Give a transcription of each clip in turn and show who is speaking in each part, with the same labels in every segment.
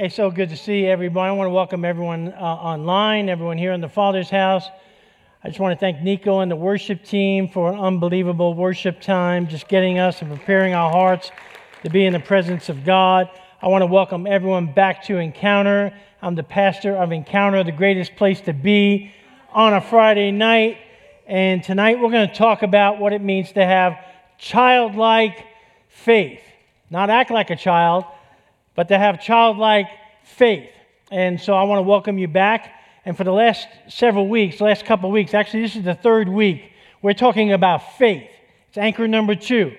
Speaker 1: Hey, so good to see everyone. I want to welcome everyone uh, online, everyone here in the Father's house. I just want to thank Nico and the worship team for an unbelievable worship time, just getting us and preparing our hearts to be in the presence of God. I want to welcome everyone back to Encounter. I'm the pastor of Encounter, the greatest place to be on a Friday night. And tonight we're going to talk about what it means to have childlike faith. Not act like a child, but to have childlike faith. And so I want to welcome you back. And for the last several weeks, last couple weeks, actually, this is the third week, we're talking about faith. It's anchor number two.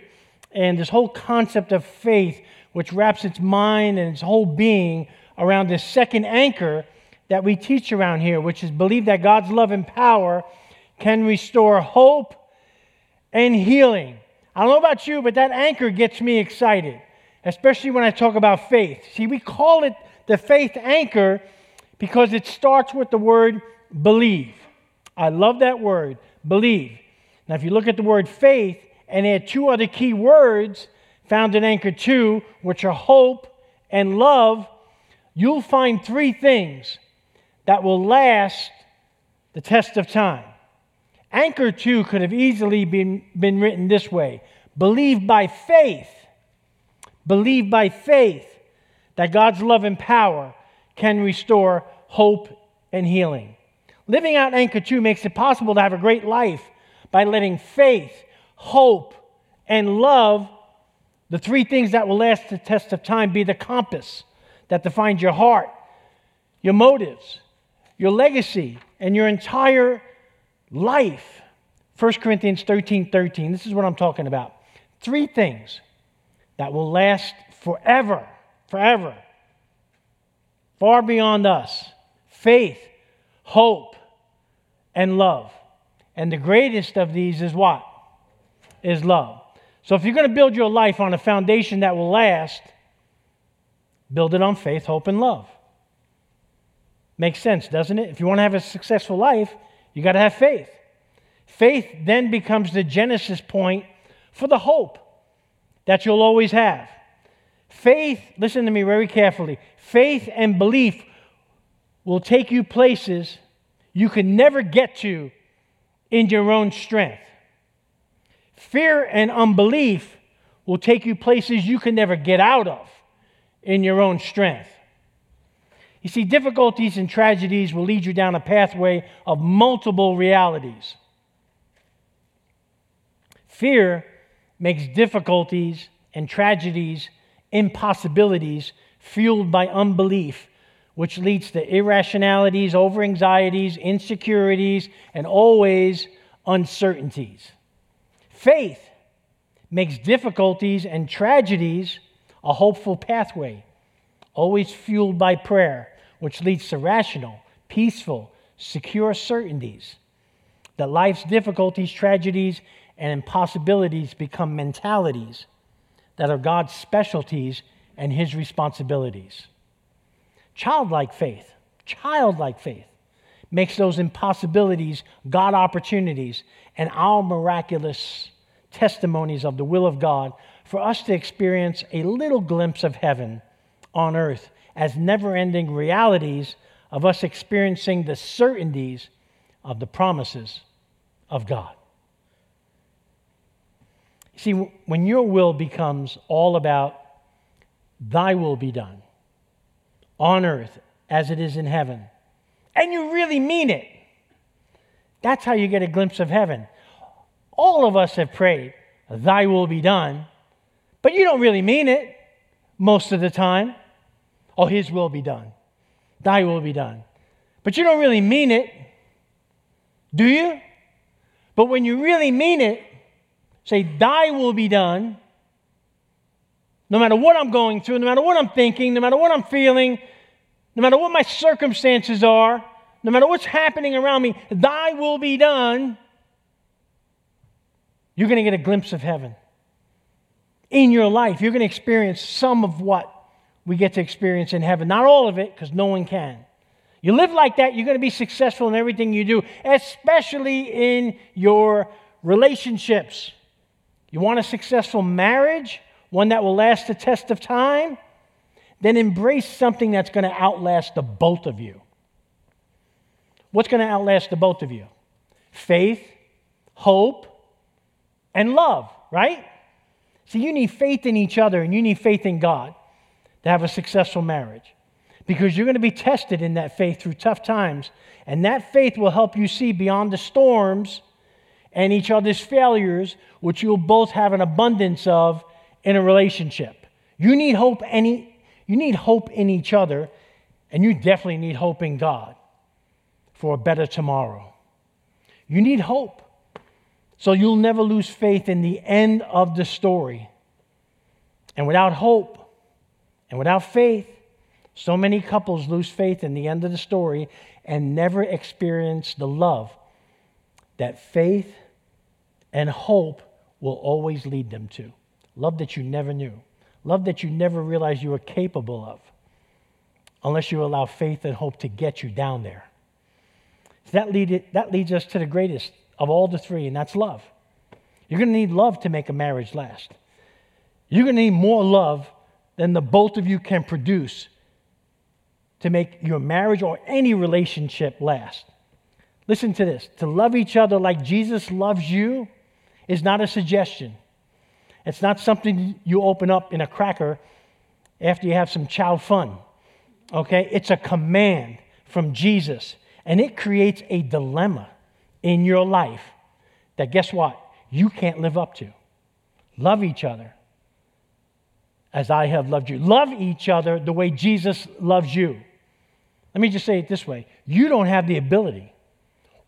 Speaker 1: And this whole concept of faith, which wraps its mind and its whole being around this second anchor that we teach around here, which is believe that God's love and power can restore hope and healing. I don't know about you, but that anchor gets me excited especially when I talk about faith. See, we call it the faith anchor because it starts with the word believe. I love that word, believe. Now, if you look at the word faith and add two other key words found in anchor two, which are hope and love, you'll find three things that will last the test of time. Anchor 2 could have easily been, been written this way Believe by faith Believe by faith that God's love and power can restore hope and healing. Living out Anchor 2 makes it possible to have a great life by letting faith, hope, and love, the three things that will last the test of time, be the compass that defines your heart, your motives, your legacy, and your entire life. 1 Corinthians 13 13. This is what I'm talking about. Three things that will last forever, forever, far beyond us faith, hope, and love. And the greatest of these is what? Is love. So if you're going to build your life on a foundation that will last, build it on faith, hope, and love. Makes sense, doesn't it? If you want to have a successful life, you got to have faith. Faith then becomes the genesis point for the hope that you'll always have. Faith, listen to me very carefully, faith and belief will take you places you can never get to in your own strength. Fear and unbelief will take you places you can never get out of in your own strength. You see, difficulties and tragedies will lead you down a pathway of multiple realities. Fear makes difficulties and tragedies, impossibilities, fueled by unbelief, which leads to irrationalities, over anxieties, insecurities, and always uncertainties. Faith makes difficulties and tragedies a hopeful pathway, always fueled by prayer, which leads to rational, peaceful, secure certainties that life's difficulties, tragedies, and impossibilities become mentalities that are God's specialties and His responsibilities. Childlike faith, childlike faith, makes those impossibilities God opportunities and our miraculous testimonies of the will of God for us to experience a little glimpse of heaven on earth as never ending realities of us experiencing the certainties of the promises of God. See, when your will becomes all about thy will be done on earth as it is in heaven, and you really mean it, that's how you get a glimpse of heaven. All of us have prayed, thy will be done, but you don't really mean it most of the time. Oh, his will be done, thy will be done. But you don't really mean it, do you? But when you really mean it, Say, Thy will be done. No matter what I'm going through, no matter what I'm thinking, no matter what I'm feeling, no matter what my circumstances are, no matter what's happening around me, Thy will be done. You're going to get a glimpse of heaven. In your life, you're going to experience some of what we get to experience in heaven. Not all of it, because no one can. You live like that, you're going to be successful in everything you do, especially in your relationships. You want a successful marriage, one that will last the test of time? then embrace something that's going to outlast the both of you. What's going to outlast the both of you? Faith, hope, and love, right? So you need faith in each other and you need faith in God to have a successful marriage because you're going to be tested in that faith through tough times. And that faith will help you see beyond the storms and each other's failures, which you'll both have an abundance of in a relationship. You need hope any you need hope in each other, and you definitely need hope in God for a better tomorrow. You need hope. So you'll never lose faith in the end of the story. And without hope and without faith, so many couples lose faith in the end of the story and never experience the love that faith and hope will always lead them to. Love that you never knew, love that you never realized you were capable of, unless you allow faith and hope to get you down there. So that, lead, that leads us to the greatest of all the three, and that's love. You're going to need love to make a marriage last. You're going to need more love than the both of you can produce to make your marriage or any relationship last. Listen to this to love each other like Jesus loves you is not a suggestion. It's not something you open up in a cracker after you have some chow fun. Okay? It's a command from Jesus. And it creates a dilemma in your life that guess what? You can't live up to. Love each other as I have loved you. Love each other the way Jesus loves you. Let me just say it this way you don't have the ability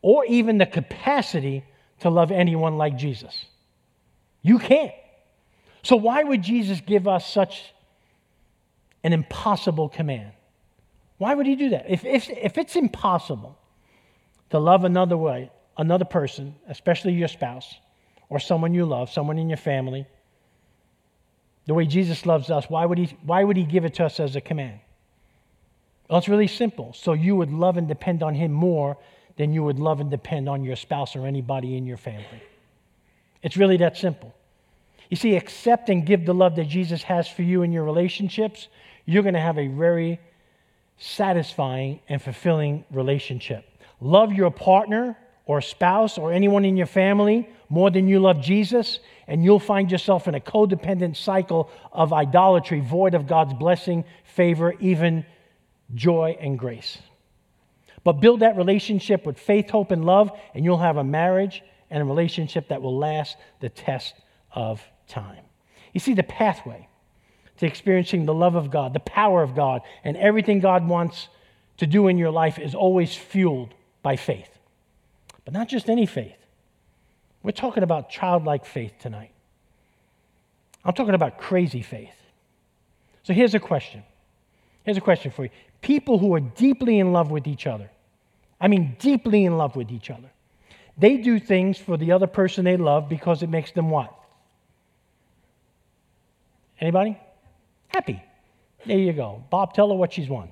Speaker 1: or even the capacity to love anyone like Jesus. You can't. So, why would Jesus give us such an impossible command? Why would he do that? If, if, if it's impossible to love another way, another person, especially your spouse or someone you love, someone in your family, the way Jesus loves us, why would he, why would he give it to us as a command? Well, it's really simple. So you would love and depend on him more than you would love and depend on your spouse or anybody in your family. It's really that simple. You see, accept and give the love that Jesus has for you in your relationships, you're going to have a very satisfying and fulfilling relationship. Love your partner or spouse or anyone in your family more than you love Jesus, and you'll find yourself in a codependent cycle of idolatry, void of God's blessing, favor, even joy and grace. But build that relationship with faith, hope, and love, and you'll have a marriage and a relationship that will last the test of time. You see, the pathway to experiencing the love of God, the power of God, and everything God wants to do in your life is always fueled by faith. But not just any faith. We're talking about childlike faith tonight. I'm talking about crazy faith. So here's a question. Here's a question for you. People who are deeply in love with each other, I mean, deeply in love with each other, they do things for the other person they love because it makes them what? Anybody? Happy. There you go. Bob, tell her what she's won.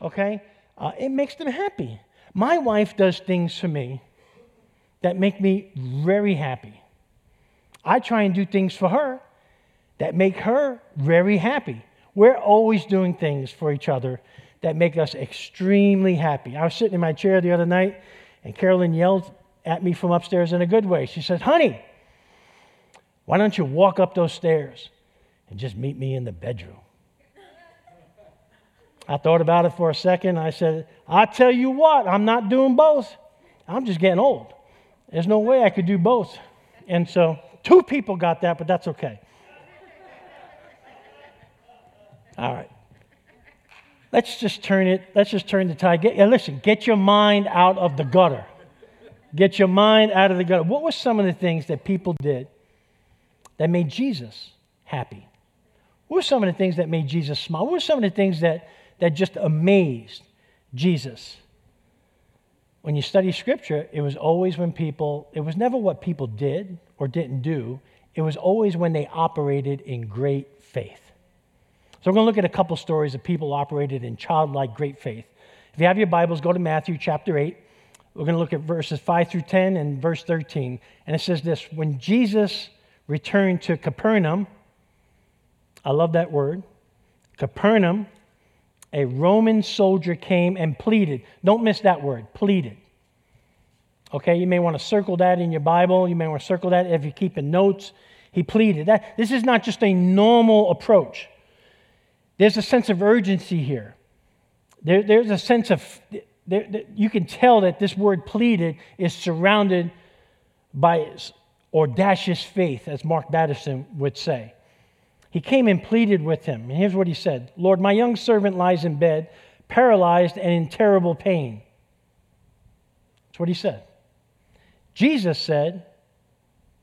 Speaker 1: Okay? Uh, it makes them happy. My wife does things for me that make me very happy. I try and do things for her that make her very happy. We're always doing things for each other that make us extremely happy. I was sitting in my chair the other night, and Carolyn yelled at me from upstairs in a good way. She said, Honey, why don't you walk up those stairs and just meet me in the bedroom? I thought about it for a second. I said, I tell you what, I'm not doing both. I'm just getting old. There's no way I could do both. And so two people got that, but that's okay. All right. Let's just turn it, let's just turn the tide. Get, listen, get your mind out of the gutter. Get your mind out of the gutter. What were some of the things that people did that made Jesus happy? What were some of the things that made Jesus smile? What were some of the things that, that just amazed Jesus? when you study scripture, it was always when people, it was never what people did or didn't do, it was always when they operated in great faith. So we're going to look at a couple stories of people operated in childlike great faith. If you have your Bibles, go to Matthew chapter 8. We're going to look at verses 5 through 10 and verse 13. And it says this When Jesus returned to Capernaum, I love that word, Capernaum, a Roman soldier came and pleaded. Don't miss that word, pleaded. Okay, you may want to circle that in your Bible. You may want to circle that if you're keeping notes. He pleaded. That, this is not just a normal approach. There's a sense of urgency here. There, there's a sense of, there, there, you can tell that this word pleaded is surrounded by audacious faith, as Mark Batterson would say. He came and pleaded with him. And here's what he said Lord, my young servant lies in bed, paralyzed and in terrible pain. That's what he said. Jesus said,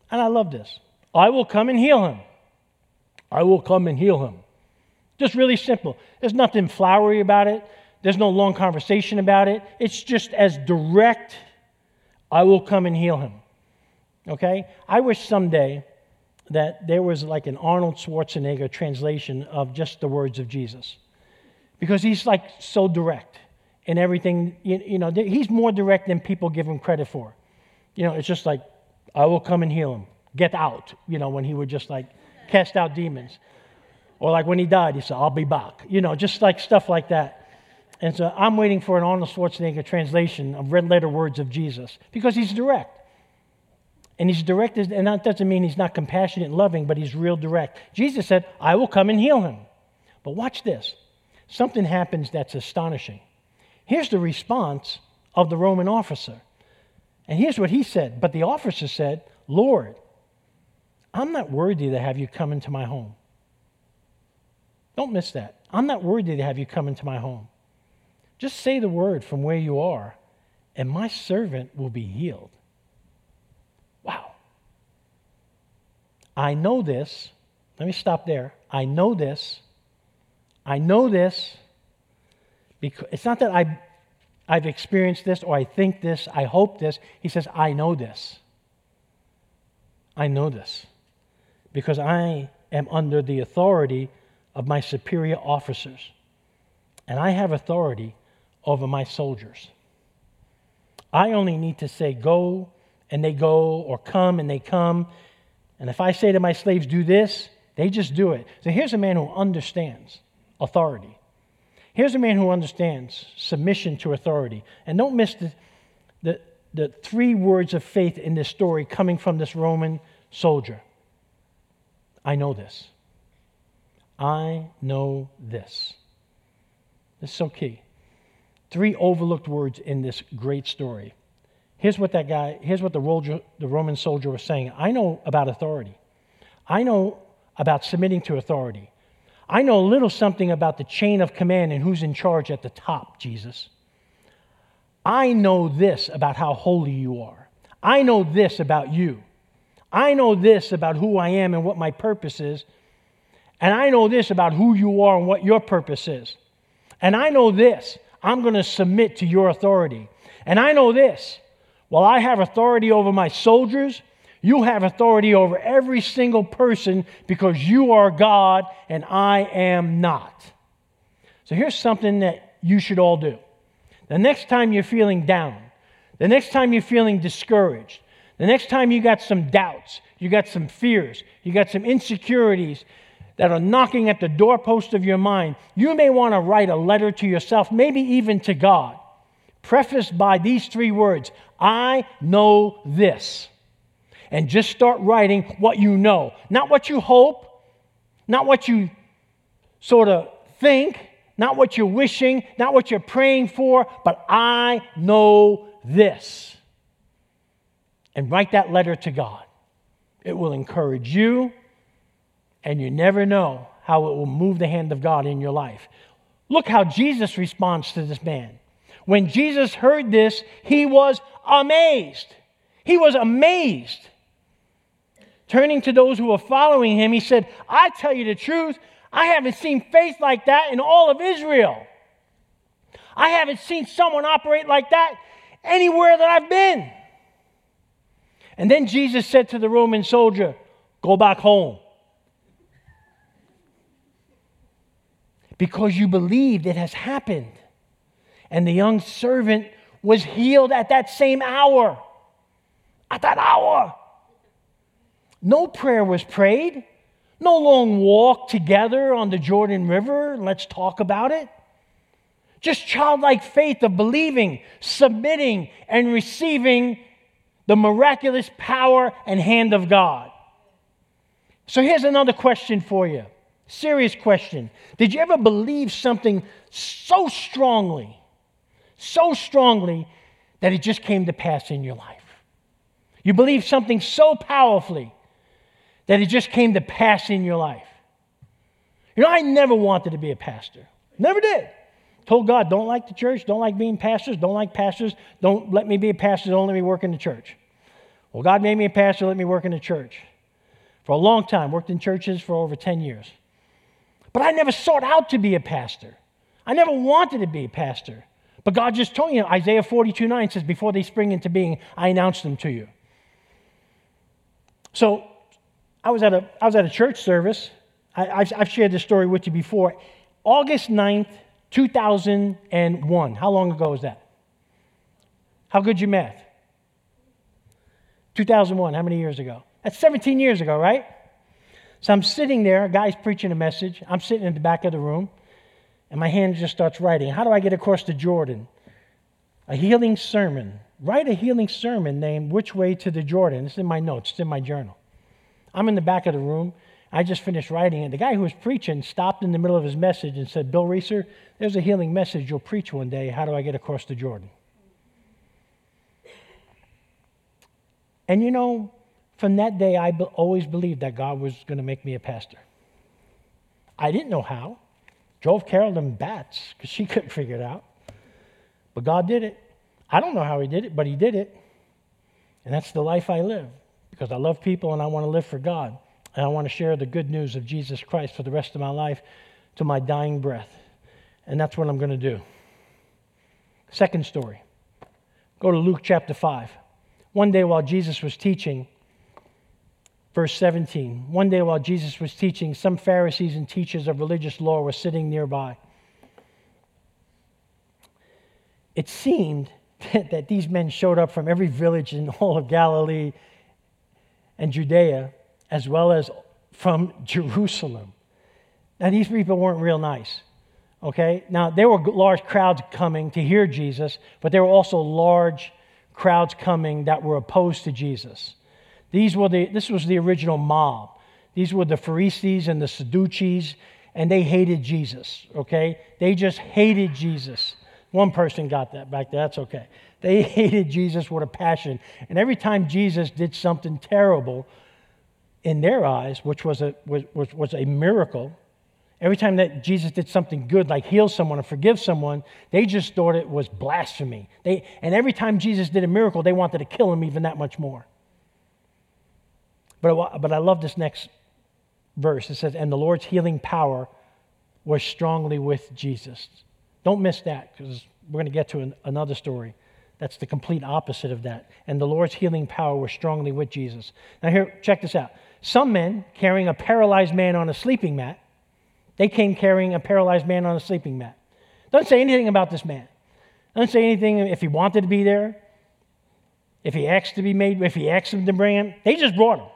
Speaker 1: and I love this I will come and heal him. I will come and heal him. Just really simple. There's nothing flowery about it, there's no long conversation about it. It's just as direct I will come and heal him. Okay? I wish someday that there was like an Arnold Schwarzenegger translation of just the words of Jesus. Because he's like so direct in everything. You, you know, he's more direct than people give him credit for. You know, it's just like, I will come and heal him. Get out, you know, when he would just like cast out demons. Or like when he died, he said, I'll be back. You know, just like stuff like that. And so I'm waiting for an Arnold Schwarzenegger translation of red letter words of Jesus because he's direct. And he's direct, and that doesn't mean he's not compassionate and loving, but he's real direct. Jesus said, I will come and heal him. But watch this something happens that's astonishing. Here's the response of the Roman officer. And here's what he said. But the officer said, Lord, I'm not worthy to have you come into my home. Don't miss that. I'm not worthy to have you come into my home. Just say the word from where you are, and my servant will be healed. Wow. I know this. Let me stop there. I know this. I know this because it's not that I, I've experienced this or I think this, I hope this. He says, I know this. I know this because I am under the authority of my superior officers, and I have authority over my soldiers. I only need to say, go and they go, or come and they come. And if I say to my slaves, do this, they just do it. So here's a man who understands authority. Here's a man who understands submission to authority. And don't miss the, the, the three words of faith in this story coming from this Roman soldier. I know this. I know this. This is so key. Three overlooked words in this great story Here's what that guy, here's what the, Roman soldier was saying I know about authority. I know about submitting to authority. I know a little something about the chain of command and who's in charge at the top, Jesus. I know this about how holy you are. I know this about you. I know this about who I am and what my purpose is. And I know this about who you are and what your purpose is. And I know this I'm going to submit to your authority. And I know this while I have authority over my soldiers, you have authority over every single person because you are God and I am not. So here's something that you should all do. The next time you're feeling down, the next time you're feeling discouraged, the next time you got some doubts, you got some fears, you got some insecurities that are knocking at the doorpost of your mind, you may want to write a letter to yourself, maybe even to God prefaced by these three words I know this. And just start writing what you know, not what you hope, not what you sort of think, not what you're wishing, not what you're praying for, but I know this. And write that letter to God. It will encourage you, and you never know how it will move the hand of God in your life. Look how Jesus responds to this man. When Jesus heard this, he was amazed. He was amazed. Turning to those who were following him, he said, I tell you the truth, I haven't seen faith like that in all of Israel. I haven't seen someone operate like that anywhere that I've been. And then Jesus said to the Roman soldier, Go back home. Because you believed it has happened. And the young servant was healed at that same hour. At that hour. No prayer was prayed, No long walk together on the Jordan River. Let's talk about it. Just childlike faith of believing, submitting, and receiving the miraculous power and hand of God. So here's another question for you. Serious question. Did you ever believe something so strongly, so strongly that it just came to pass in your life? You believe something so powerfully that it just came to pass in your life. You know, I never wanted to be a pastor. Never did. Told God, don't like the church, don't like being pastors, don't like pastors, don't let me be a pastor, don't let me work in the church. Well, God made me a pastor, let me work in the church. For a long time, worked in churches for over 10 years. But I never sought out to be a pastor. I never wanted to be a pastor. But God just told you, Isaiah 42 9 says, Before they spring into being, I announce them to you. So I was at a, I was at a church service. I, have shared this story with you before. August 9th, 2001. How long ago was that? How good you math? 2001. How many years ago? That's 17 years ago, right? So I'm sitting there, a guy's preaching a message. I'm sitting in the back of the room, and my hand just starts writing. How do I get across the Jordan? A healing sermon. Write a healing sermon named Which Way to the Jordan. It's in my notes, it's in my journal. I'm in the back of the room. I just finished writing it. The guy who was preaching stopped in the middle of his message and said, Bill Reeser, there's a healing message you'll preach one day. How do I get across the Jordan? And you know, from that day, I be- always believed that God was going to make me a pastor. I didn't know how. Drove Carolyn bats because she couldn't figure it out. But God did it. I don't know how He did it, but He did it. And that's the life I live because I love people and I want to live for God. And I want to share the good news of Jesus Christ for the rest of my life to my dying breath. And that's what I'm going to do. Second story. Go to Luke chapter 5. One day while Jesus was teaching, verse 17, one day while Jesus was teaching, some Pharisees and teachers of religious law were sitting nearby. It seemed that these men showed up from every village in all of Galilee and Judea, as well as from Jerusalem. Now, these people weren't real nice. Okay? Now, there were large crowds coming to hear Jesus, but there were also large crowds coming that were opposed to Jesus. These were the, this was the original mob. These were the Pharisees and the Sadducees, and they hated Jesus. Okay? They just hated Jesus. One person got that back there. That's okay. They hated Jesus with a passion. And every time Jesus did something terrible in their eyes, which was a, was, was, was a miracle, every time that Jesus did something good, like heal someone or forgive someone, they just thought it was blasphemy. They, and every time Jesus did a miracle, they wanted to kill him even that much more. But, but I love this next verse. It says, And the Lord's healing power was strongly with Jesus. Don't miss that because we're going to get to an, another story. That's the complete opposite of that. And the Lord's healing power was strongly with Jesus. Now, here, check this out. Some men carrying a paralyzed man on a sleeping mat, they came carrying a paralyzed man on a sleeping mat. Doesn't say anything about this man. Doesn't say anything if he wanted to be there, if he asked to be made, if he asked them to bring him. They just brought him.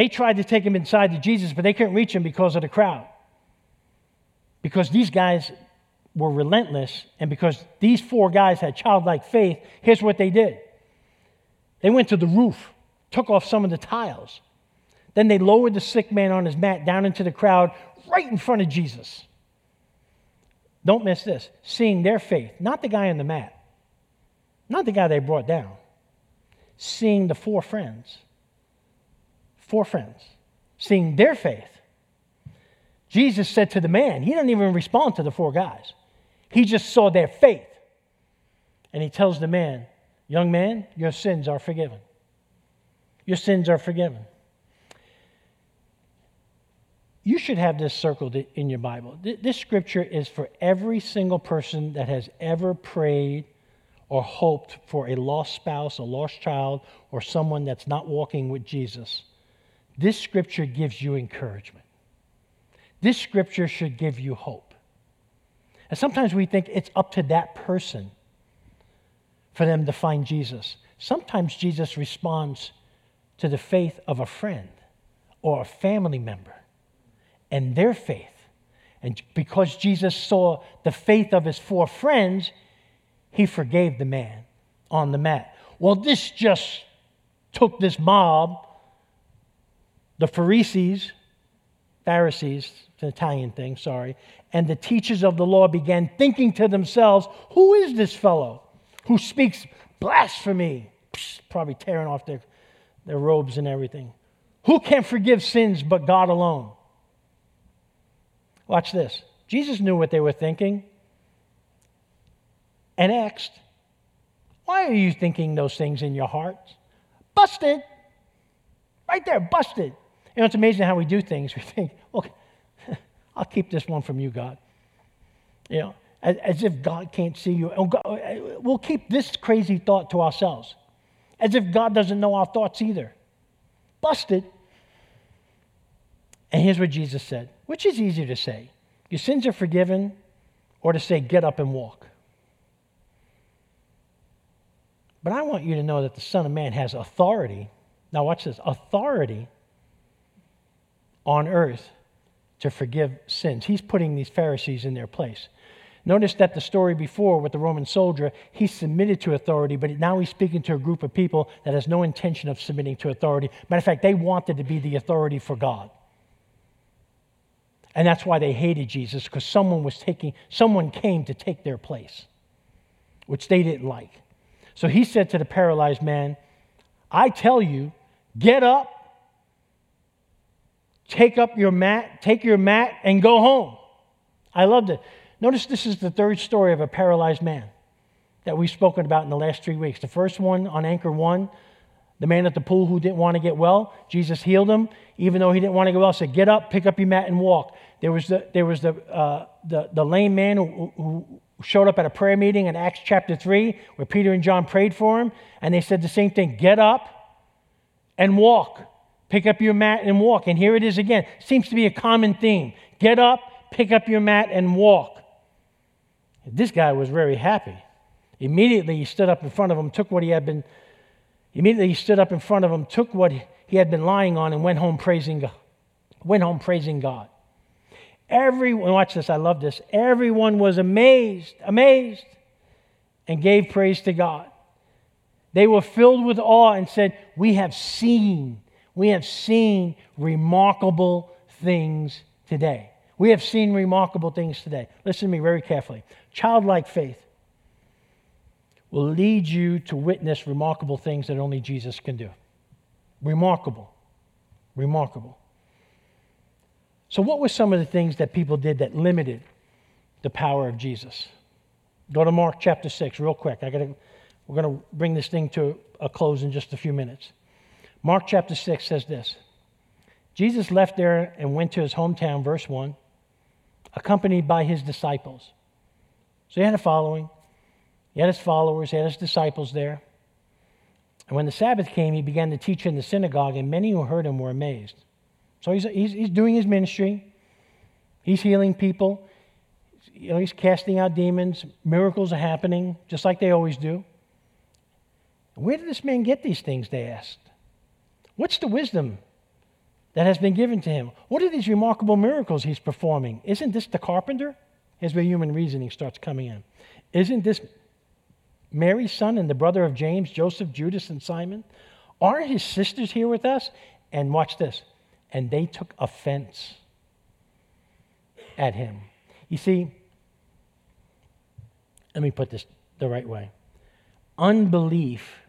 Speaker 1: They tried to take him inside to Jesus, but they couldn't reach him because of the crowd. Because these guys were relentless, and because these four guys had childlike faith, here's what they did they went to the roof, took off some of the tiles. Then they lowered the sick man on his mat down into the crowd right in front of Jesus. Don't miss this seeing their faith, not the guy on the mat, not the guy they brought down, seeing the four friends, four friends, seeing their faith. Jesus said to the man, he didn't even respond to the four guys. He just saw their faith. And he tells the man, Young man, your sins are forgiven. Your sins are forgiven. You should have this circled in your Bible. This scripture is for every single person that has ever prayed or hoped for a lost spouse, a lost child, or someone that's not walking with Jesus. This scripture gives you encouragement. This scripture should give you hope. And sometimes we think it's up to that person for them to find Jesus. Sometimes Jesus responds to the faith of a friend, or a family member and their faith. And because Jesus saw the faith of his four friends, he forgave the man on the mat. Well, this just took this mob, the Pharisees, Pharisees, it's an Italian thing, sorry, and the teachers of the law began thinking to themselves, Who is this fellow who speaks blasphemy? Probably tearing off their, their robes and everything. Who can forgive sins but God alone? Watch this. Jesus knew what they were thinking and asked, Why are you thinking those things in your hearts? Busted. Right there, busted. You know, it's amazing how we do things. We think, Look, I'll keep this one from you, God. You know, as, as if God can't see you. Oh, we'll keep this crazy thought to ourselves, as if God doesn't know our thoughts either. Busted. And here's what Jesus said which is easier to say? Your sins are forgiven, or to say, get up and walk? But I want you to know that the Son of Man has authority. Now, watch this authority on earth to forgive sins. He's putting these Pharisees in their place. Notice that the story before with the Roman soldier, he submitted to authority, but now he's speaking to a group of people that has no intention of submitting to authority. Matter of fact, they wanted to be the authority for God. And that's why they hated Jesus, because someone was taking, someone came to take their place, which they didn't like. So he said to the paralyzed man, I tell you, get up, take up your mat, take your mat, and go home. I loved it. Notice this is the third story of a paralyzed man that we've spoken about in the last three weeks. The first one on Anchor One, the man at the pool who didn't want to get well, Jesus healed him, even though he didn't want to get well. Said, "Get up, pick up your mat, and walk." There was the there was the uh, the, the lame man who, who showed up at a prayer meeting in Acts chapter three, where Peter and John prayed for him, and they said the same thing: "Get up and walk, pick up your mat and walk." And here it is again. Seems to be a common theme: get up, pick up your mat, and walk. This guy was very happy. Immediately he stood up in front of him, took what he had been Immediately he stood up in front of him, took what he had been lying on, and went home praising God. Went home praising God. Everyone, watch this, I love this. Everyone was amazed, amazed, and gave praise to God. They were filled with awe and said, We have seen, we have seen remarkable things today. We have seen remarkable things today. Listen to me very carefully. Childlike faith will lead you to witness remarkable things that only Jesus can do. Remarkable. Remarkable. So, what were some of the things that people did that limited the power of Jesus? Go to Mark chapter 6 real quick. I gotta, we're going to bring this thing to a close in just a few minutes. Mark chapter 6 says this Jesus left there and went to his hometown, verse 1, accompanied by his disciples. So he had a following. He had his followers, he had his disciples there. And when the Sabbath came, he began to teach in the synagogue, and many who heard him were amazed. So he's, he's, he's doing his ministry, he's healing people, you know, he's casting out demons, miracles are happening, just like they always do. Where did this man get these things? They asked. What's the wisdom that has been given to him? What are these remarkable miracles he's performing? Isn't this the carpenter? Here's where human reasoning starts coming in. Isn't this Mary's son and the brother of James, Joseph, Judas, and Simon? Aren't his sisters here with us? And watch this. And they took offense at him. You see, let me put this the right way. Unbelief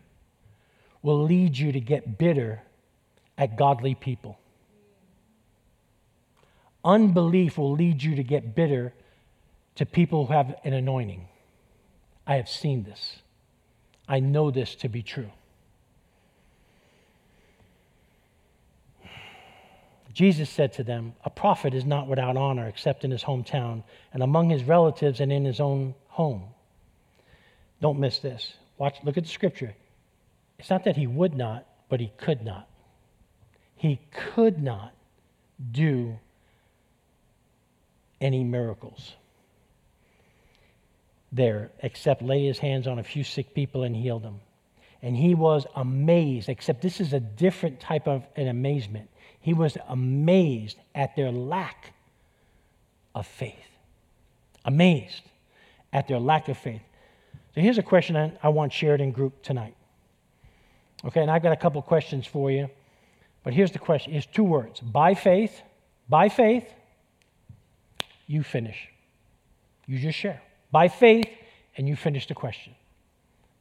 Speaker 1: will lead you to get bitter at godly people. Unbelief will lead you to get bitter to people who have an anointing. I have seen this. I know this to be true. Jesus said to them, A prophet is not without honor except in his hometown and among his relatives and in his own home. Don't miss this. Watch, look at the scripture. It's not that he would not, but he could not. He could not do any miracles there except lay his hands on a few sick people and heal them. And he was amazed, except this is a different type of an amazement. He was amazed at their lack of faith. Amazed at their lack of faith. So here's a question I, want shared in group tonight. Okay, and I've got a couple questions for you. But here's the question it's two words by faith, by faith, you finish. You just share. By faith, and you finish the question.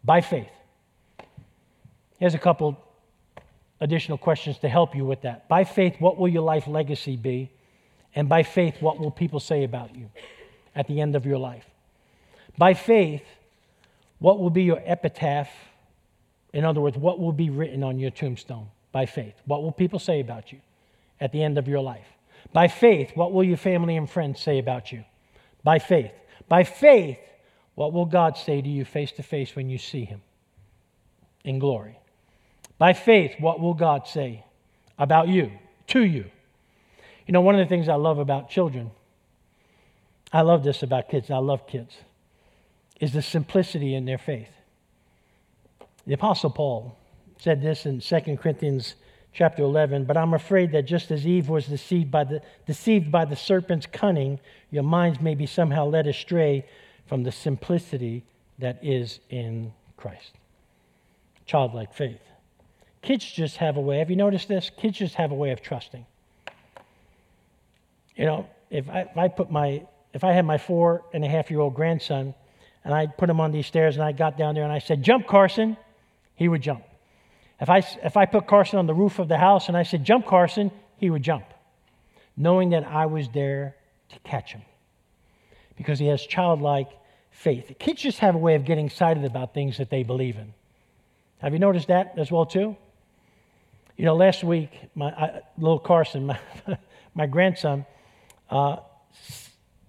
Speaker 1: By faith. Here's a couple additional questions to help you with that. By faith, what will your life legacy be? And by faith, what will people say about you at the end of your life? By faith, what will be your epitaph? In other words, what will be written on your tombstone? By faith. What will people say about you at the end of your life? By faith, what will your family and friends say about you? By faith. By faith, what will God say to you face to face when you see Him in glory? By faith, what will God say about you, to you? You know, one of the things I love about children, I love this about kids, I love kids, is the simplicity in their faith. The Apostle Paul said this in 2 Corinthians chapter 11, but I'm afraid that just as Eve was deceived by the, deceived by the serpent's cunning, your minds may be somehow led astray from the simplicity that is in Christ. Childlike faith. Kids just have a way. Have you noticed this? Kids just have a way of trusting. You know, if I, if I put my, if I had my four and a half year old grandson and I put him on these stairs and I got down there and I said, jump, Carson, he would jump. If I, if I put Carson on the roof of the house and I said, jump, Carson, he would jump, knowing that I was there to catch him because he has childlike faith. Kids just have a way of getting excited about things that they believe in. Have you noticed that as well, too? You know, last week, my I, little Carson, my, my grandson, uh,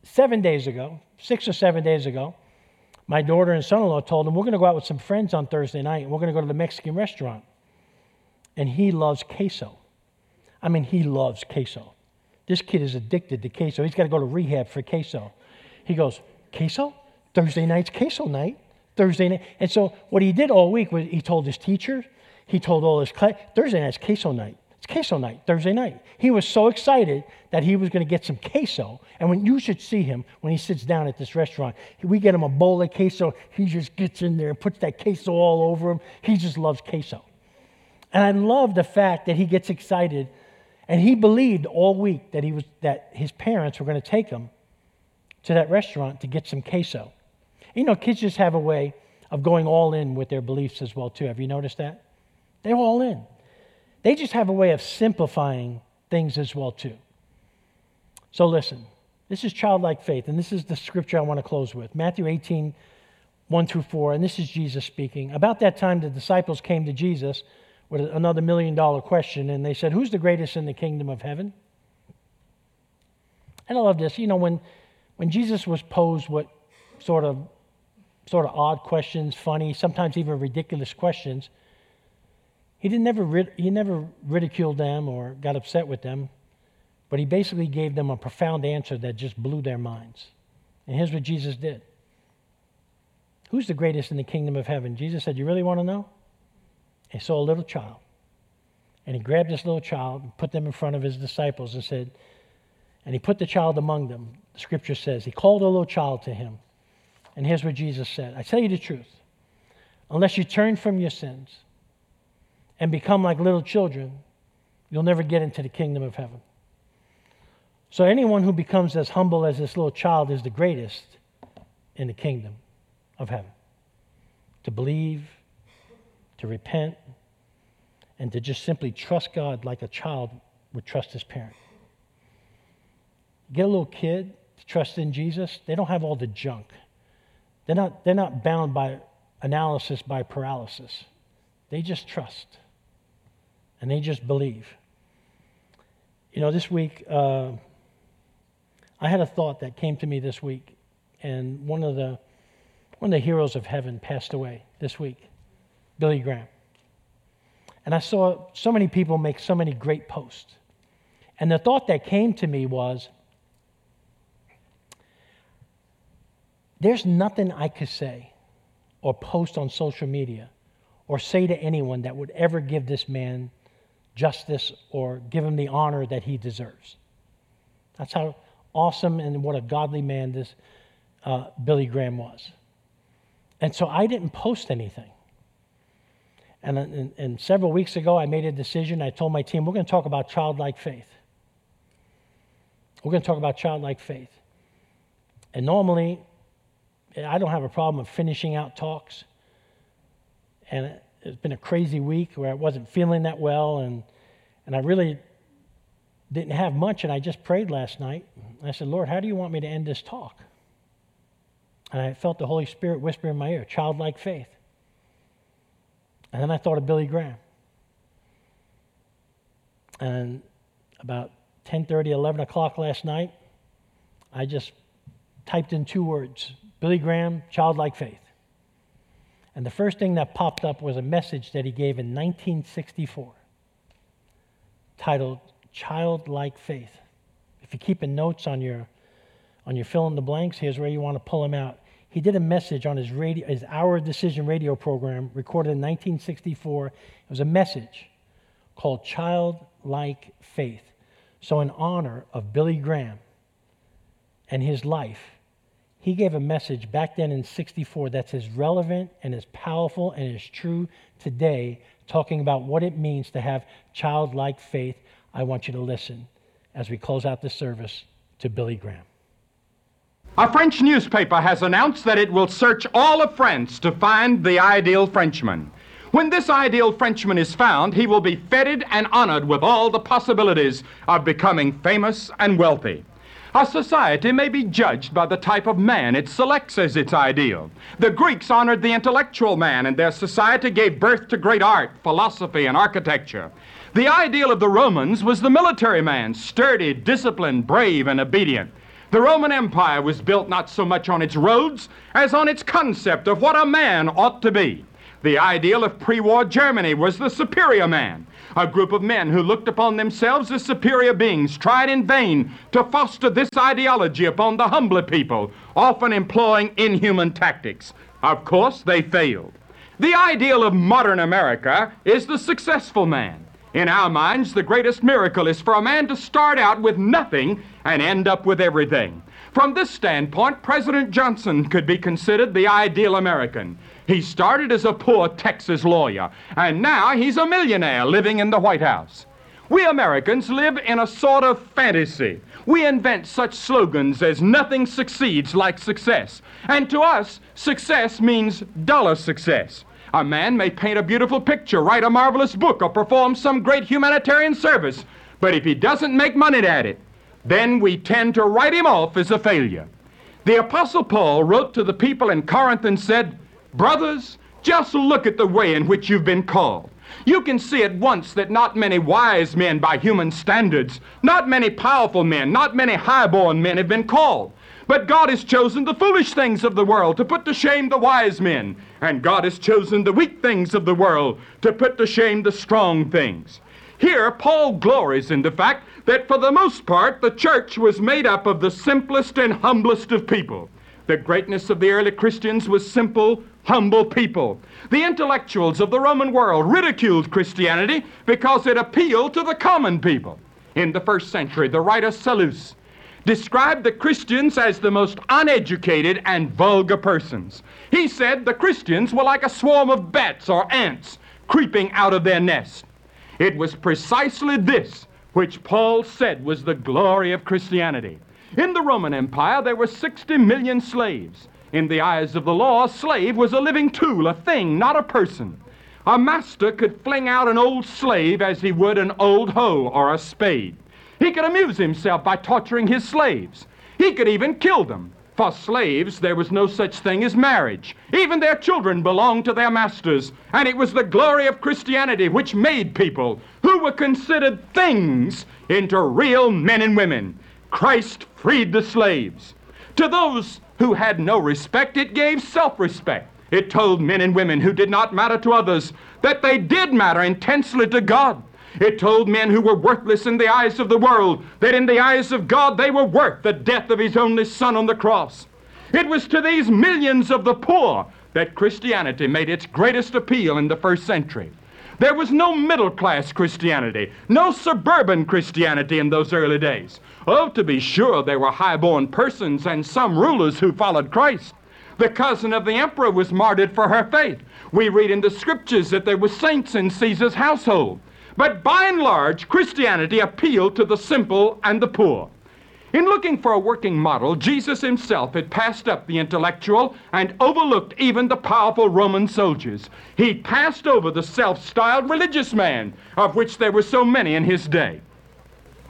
Speaker 1: seven days ago, six or seven days ago, my daughter and son in law told him, We're going to go out with some friends on Thursday night, and we're going to go to the Mexican restaurant. And he loves queso. I mean, he loves queso. This kid is addicted to queso. He's got to go to rehab for queso. He goes, Queso? Thursday night's queso night. Thursday night. And so what he did all week was he told his teacher, he told all his class, Thursday night's queso night. It's queso night, Thursday night. He was so excited that he was going to get some queso. And when you should see him when he sits down at this restaurant, we get him a bowl of queso. He just gets in there and puts that queso all over him. He just loves queso. And I love the fact that he gets excited. And he believed all week that, he was, that his parents were going to take him to that restaurant to get some queso. You know, kids just have a way of going all in with their beliefs as well, too. Have you noticed that? They're all in. They just have a way of simplifying things as well, too. So listen, this is childlike faith, and this is the scripture I want to close with Matthew 18, 1 through 4, and this is Jesus speaking. About that time, the disciples came to Jesus with another million dollar question, and they said, Who's the greatest in the kingdom of heaven? And I love this. You know, when, when Jesus was posed what sort of sort of odd questions, funny, sometimes even ridiculous questions, he, didn't never, he never ridiculed them or got upset with them, but he basically gave them a profound answer that just blew their minds. And here's what Jesus did Who's the greatest in the kingdom of heaven? Jesus said, You really want to know? He saw a little child. And he grabbed this little child and put them in front of his disciples and said, and he put the child among them. The scripture says, he called a little child to him. And here's what Jesus said I tell you the truth. Unless you turn from your sins and become like little children, you'll never get into the kingdom of heaven. So, anyone who becomes as humble as this little child is the greatest in the kingdom of heaven. To believe, to repent, and to just simply trust God like a child would trust his parent. Get a little kid to trust in Jesus, they don't have all the junk. They're not, they're not bound by analysis by paralysis. They just trust and they just believe. You know, this week, uh, I had a thought that came to me this week, and one of the one of the heroes of heaven passed away this week, Billy Graham. And I saw so many people make so many great posts. And the thought that came to me was there's nothing I could say or post on social media or say to anyone that would ever give this man justice or give him the honor that he deserves. That's how awesome and what a godly man this uh, Billy Graham was. And so I didn't post anything. And, uh, and, and, several weeks ago, I made a decision. I told my team, we're going to talk about childlike faith. We're going to talk about childlike faith. And normally, I don't have a problem of finishing out talks. And it's been a crazy week where I wasn't feeling that well, and, and I really didn't have much. And I just prayed last night. I said, Lord, how do you want me to end this talk? And I felt the Holy Spirit whisper in my ear, childlike faith. And then I thought of Billy Graham. And about 10:30, 11 o'clock last night, I just typed in two words: Billy Graham, childlike faith. And the first thing that popped up was a message that he gave in 1964, titled "Childlike Faith." If you're keeping notes on your on your fill in the blanks, here's where you want to pull them out. He did a message on his radio, his Our Decision radio program, recorded in 1964. It was a message called Childlike Faith. So, in honor of Billy Graham and his life, he gave a message back then in 64 that's as relevant and as powerful and as true today, talking about what it means to have childlike faith. I want you to listen as we close out the service to Billy Graham.
Speaker 2: A French newspaper has announced that it will search all of France to find the ideal Frenchman. When this ideal Frenchman is found, he will be feted and honored with all the possibilities of becoming famous and wealthy. A society may be judged by the type of man it selects as its ideal. The Greeks honored the intellectual man, and their society gave birth to great art, philosophy, and architecture. The ideal of the Romans was the military man, sturdy, disciplined, brave, and obedient. The Roman Empire was built not so much on its roads as on its concept of what a man ought to be. The ideal of pre war Germany was the superior man, a group of men who looked upon themselves as superior beings, tried in vain to foster this ideology upon the humbler people, often employing inhuman tactics. Of course, they failed. The ideal of modern America is the successful man. In our minds, the greatest miracle is for a man to start out with nothing and end up with everything. From this standpoint, President Johnson could be considered the ideal American. He started as a poor Texas lawyer, and now he's a millionaire living in the White House. We Americans live in a sort of fantasy. We invent such slogans as nothing succeeds like success. And to us, success means dollar success. A man may paint a beautiful picture, write a marvelous book, or perform some great humanitarian service, but if he doesn't make money at it, then we tend to write him off as a failure. The Apostle Paul wrote to the people in Corinth and said, Brothers, just look at the way in which you've been called. You can see at once that not many wise men by human standards, not many powerful men, not many high-born men have been called. But God has chosen the foolish things of the world to put to shame the wise men, and God has chosen the weak things of the world to put to shame the strong things. Here, Paul glories in the fact that for the most part, the church was made up of the simplest and humblest of people. The greatness of the early Christians was simple, humble people. The intellectuals of the Roman world ridiculed Christianity because it appealed to the common people. In the first century, the writer Celsus described the Christians as the most uneducated and vulgar persons. He said the Christians were like a swarm of bats or ants creeping out of their nest. It was precisely this which Paul said was the glory of Christianity. In the Roman Empire, there were 60 million slaves. In the eyes of the law, a slave was a living tool, a thing, not a person. A master could fling out an old slave as he would an old hoe or a spade. He could amuse himself by torturing his slaves. He could even kill them. For slaves, there was no such thing as marriage. Even their children belonged to their masters. And it was the glory of Christianity which made people who were considered things into real men and women. Christ freed the slaves. To those who had no respect, it gave self respect. It told men and women who did not matter to others that they did matter intensely to God. It told men who were worthless in the eyes of the world that in the eyes of God they were worth the death of His only Son on the cross. It was to these millions of the poor that Christianity made its greatest appeal in the first century. There was no middle class Christianity, no suburban Christianity in those early days. Oh, to be sure, there were high-born persons and some rulers who followed Christ. The cousin of the emperor was martyred for her faith. We read in the scriptures that there were saints in Caesar's household. But by and large, Christianity appealed to the simple and the poor. In looking for a working model, Jesus himself had passed up the intellectual and overlooked even the powerful Roman soldiers. He passed over the self styled religious man, of which there were so many in his day.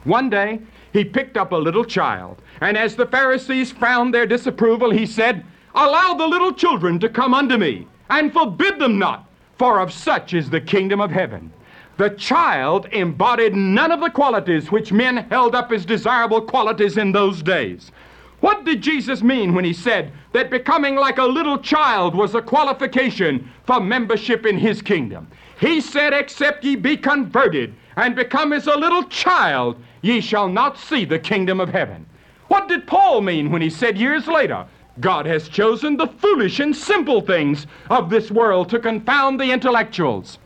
Speaker 2: One day, he picked up a little child, and as the Pharisees frowned their disapproval, he said, Allow the little children to come unto me, and forbid them not, for of such is the kingdom of heaven. The child embodied none of the qualities which men held up as desirable qualities in those days. What did Jesus mean when he said that becoming like a little child was a qualification for membership in his kingdom? He said, Except ye be converted and become as a little child, ye shall not see the kingdom of heaven. What did Paul mean when he said years later, God has chosen the foolish and simple things of this world to confound the intellectuals?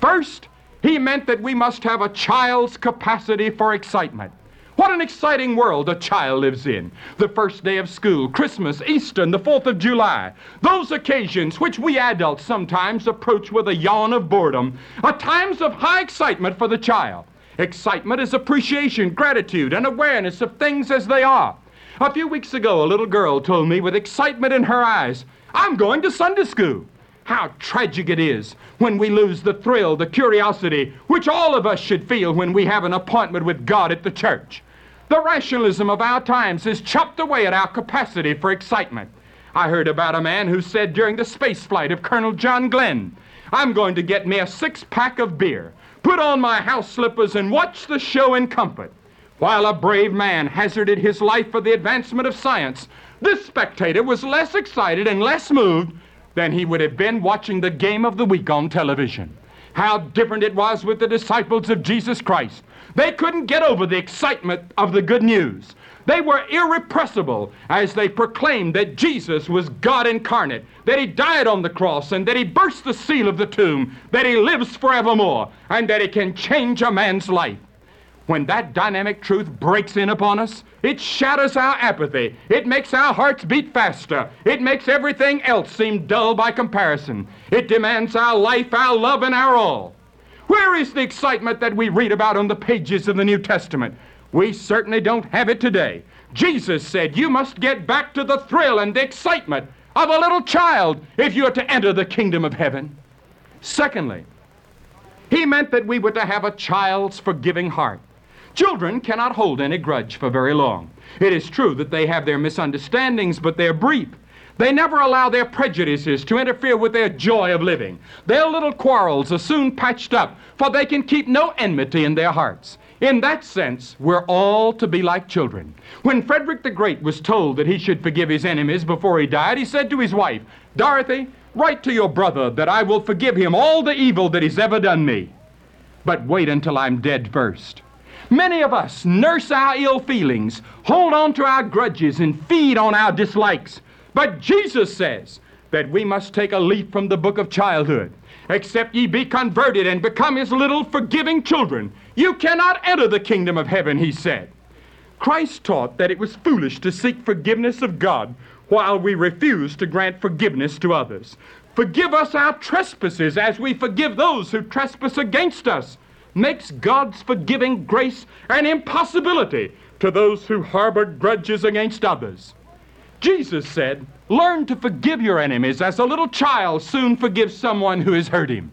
Speaker 2: First, he meant that we must have a child's capacity for excitement. What an exciting world a child lives in. The first day of school, Christmas, Easter, and the 4th of July. Those occasions which we adults sometimes approach with a yawn of boredom are times of high excitement for the child. Excitement is appreciation, gratitude, and awareness of things as they are. A few weeks ago, a little girl told me with excitement in her eyes, I'm going to Sunday school. How tragic it is when we lose the thrill, the curiosity, which all of us should feel when we have an appointment with God at the church. The rationalism of our times has chopped away at our capacity for excitement. I heard about a man who said during the space flight of Colonel John Glenn, I'm going to get me a six pack of beer, put on my house slippers, and watch the show in comfort. While a brave man hazarded his life for the advancement of science, this spectator was less excited and less moved than he would have been watching the game of the week on television. How different it was with the disciples of Jesus Christ. They couldn't get over the excitement of the good news. They were irrepressible as they proclaimed that Jesus was God incarnate, that He died on the cross, and that He burst the seal of the tomb, that He lives forevermore, and that He can change a man's life. When that dynamic truth breaks in upon us, it shatters our apathy. It makes our hearts beat faster. It makes everything else seem dull by comparison. It demands our life, our love, and our all. Where is the excitement that we read about on the pages of the New Testament? We certainly don't have it today. Jesus said you must get back to the thrill and the excitement of a little child if you're to enter the kingdom of heaven. Secondly, he meant that we were to have a child's forgiving heart. Children cannot hold any grudge for very long. It is true that they have their misunderstandings, but they're brief. They never allow their prejudices to interfere with their joy of living. Their little quarrels are soon patched up, for they can keep no enmity in their hearts. In that sense, we're all to be like children. When Frederick the Great was told that he should forgive his enemies before he died, he said to his wife, Dorothy, write to your brother that I will forgive him all the evil that he's ever done me. But wait until I'm dead first. Many of us nurse our ill feelings, hold on to our grudges, and feed on our dislikes. But Jesus says that we must take a leaf from the book of childhood. Except ye be converted and become his little forgiving children, you cannot enter the kingdom of heaven, he said. Christ taught that it was foolish to seek forgiveness of God while we refuse to grant forgiveness to others. Forgive us our trespasses as we forgive those who trespass against us makes God's forgiving grace an impossibility to those who harbor grudges against others. Jesus said, Learn to forgive your enemies as a little child soon forgives someone who has hurt him.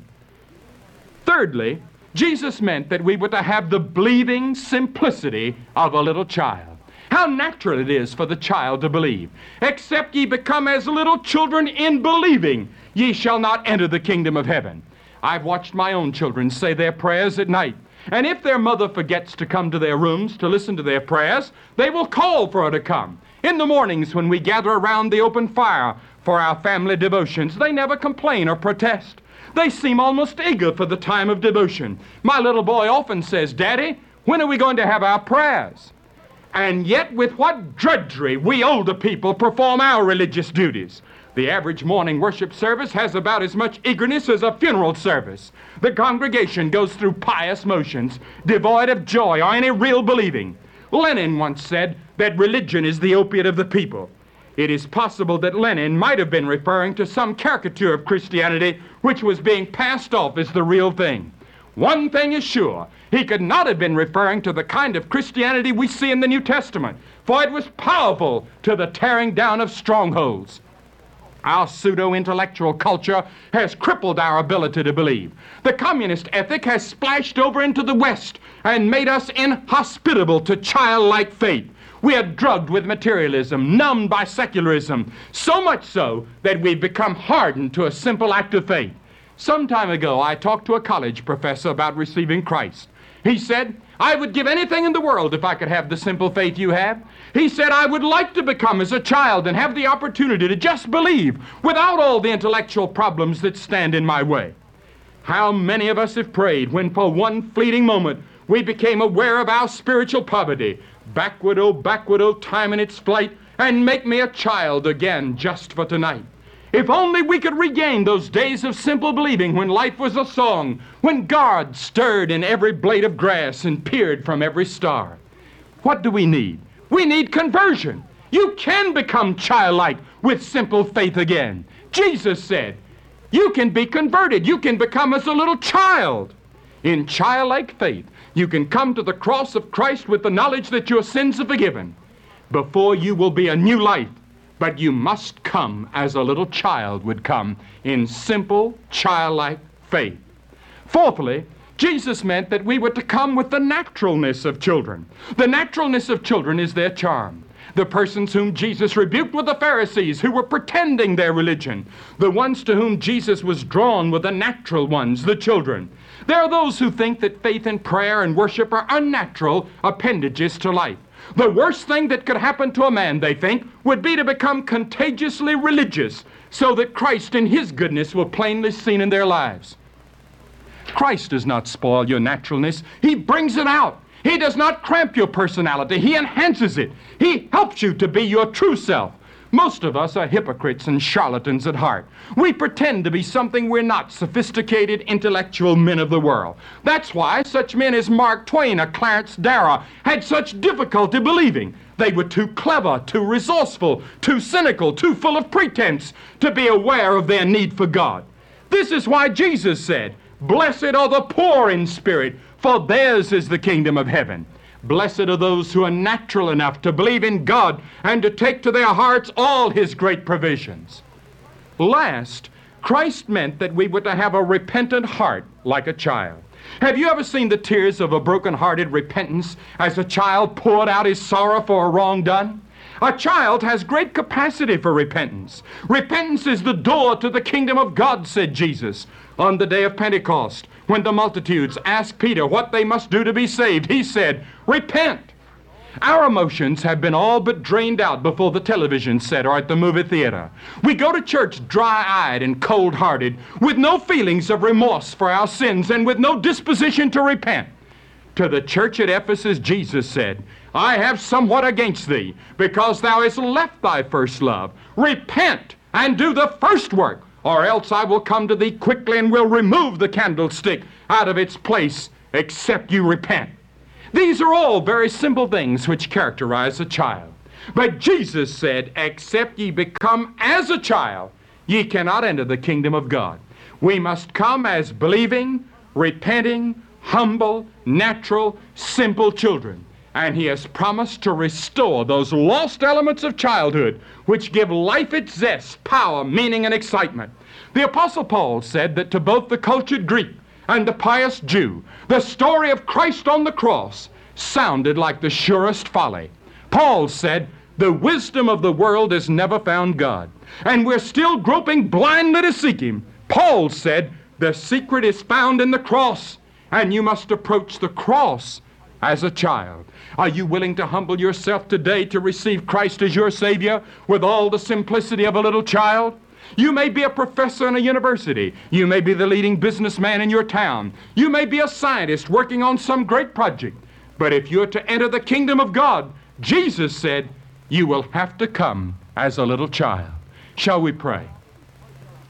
Speaker 2: Thirdly, Jesus meant that we were to have the believing simplicity of a little child. How natural it is for the child to believe. Except ye become as little children in believing, ye shall not enter the kingdom of heaven. I've watched my own children say their prayers at night. And if their mother forgets to come to their rooms to listen to their prayers, they will call for her to come. In the mornings when we gather around the open fire for our family devotions, they never complain or protest. They seem almost eager for the time of devotion. My little boy often says, Daddy, when are we going to have our prayers? And yet, with what drudgery we older people perform our religious duties. The average morning worship service has about as much eagerness as a funeral service. The congregation goes through pious motions, devoid of joy or any real believing. Lenin once said that religion is the opiate of the people. It is possible that Lenin might have been referring to some caricature of Christianity which was being passed off as the real thing. One thing is sure he could not have been referring to the kind of Christianity we see in the New Testament, for it was powerful to the tearing down of strongholds. Our pseudo intellectual culture has crippled our ability to believe. The communist ethic has splashed over into the West and made us inhospitable to childlike faith. We are drugged with materialism, numbed by secularism, so much so that we've become hardened to a simple act of faith. Some time ago, I talked to a college professor about receiving Christ. He said, I would give anything in the world if I could have the simple faith you have. He said, I would like to become as a child and have the opportunity to just believe without all the intellectual problems that stand in my way. How many of us have prayed when, for one fleeting moment, we became aware of our spiritual poverty, Backward, oh, backward, oh, time in its flight, and make me a child again just for tonight. If only we could regain those days of simple believing when life was a song, when God stirred in every blade of grass and peered from every star. What do we need? We need conversion. You can become childlike with simple faith again. Jesus said, You can be converted. You can become as a little child. In childlike faith, you can come to the cross of Christ with the knowledge that your sins are forgiven. Before you will be a new life, but you must come as a little child would come in simple, childlike faith. Fourthly, Jesus meant that we were to come with the naturalness of children. The naturalness of children is their charm. The persons whom Jesus rebuked were the Pharisees who were pretending their religion. The ones to whom Jesus was drawn were the natural ones, the children. There are those who think that faith and prayer and worship are unnatural appendages to life. The worst thing that could happen to a man, they think, would be to become contagiously religious so that Christ and His goodness were plainly seen in their lives. Christ does not spoil your naturalness, He brings it out. He does not cramp your personality, He enhances it. He helps you to be your true self. Most of us are hypocrites and charlatans at heart. We pretend to be something we're not sophisticated, intellectual men of the world. That's why such men as Mark Twain or Clarence Darrow had such difficulty believing. They were too clever, too resourceful, too cynical, too full of pretense to be aware of their need for God. This is why Jesus said, Blessed are the poor in spirit, for theirs is the kingdom of heaven. Blessed are those who are natural enough to believe in God and to take to their hearts all His great provisions. Last, Christ meant that we were to have a repentant heart like a child. Have you ever seen the tears of a broken-hearted repentance as a child poured out his sorrow for a wrong done? A child has great capacity for repentance. Repentance is the door to the kingdom of God, said Jesus on the day of Pentecost. When the multitudes asked Peter what they must do to be saved, he said, Repent. Our emotions have been all but drained out before the television set or at the movie theater. We go to church dry eyed and cold hearted, with no feelings of remorse for our sins and with no disposition to repent. To the church at Ephesus, Jesus said, I have somewhat against thee, because thou hast left thy first love. Repent and do the first work, or else I will come to thee quickly and will remove the candlestick out of its place, except you repent. These are all very simple things which characterize a child. But Jesus said, Except ye become as a child, ye cannot enter the kingdom of God. We must come as believing, repenting, humble, natural, simple children. And he has promised to restore those lost elements of childhood which give life its zest, power, meaning, and excitement. The Apostle Paul said that to both the cultured Greek and the pious Jew, the story of Christ on the cross sounded like the surest folly. Paul said, The wisdom of the world has never found God, and we're still groping blindly to seek Him. Paul said, The secret is found in the cross, and you must approach the cross as a child. Are you willing to humble yourself today to receive Christ as your Savior with all the simplicity of a little child? You may be a professor in a university. You may be the leading businessman in your town. You may be a scientist working on some great project. But if you're to enter the kingdom of God, Jesus said, You will have to come as a little child. Shall we pray?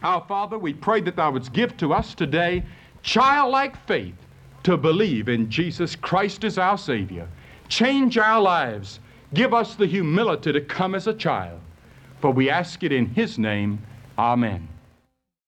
Speaker 2: Our Father, we pray that Thou wouldst give to us today childlike faith to believe in Jesus Christ as our Savior. Change our lives. Give us the humility to come as a child. For we ask it in His name. Amen.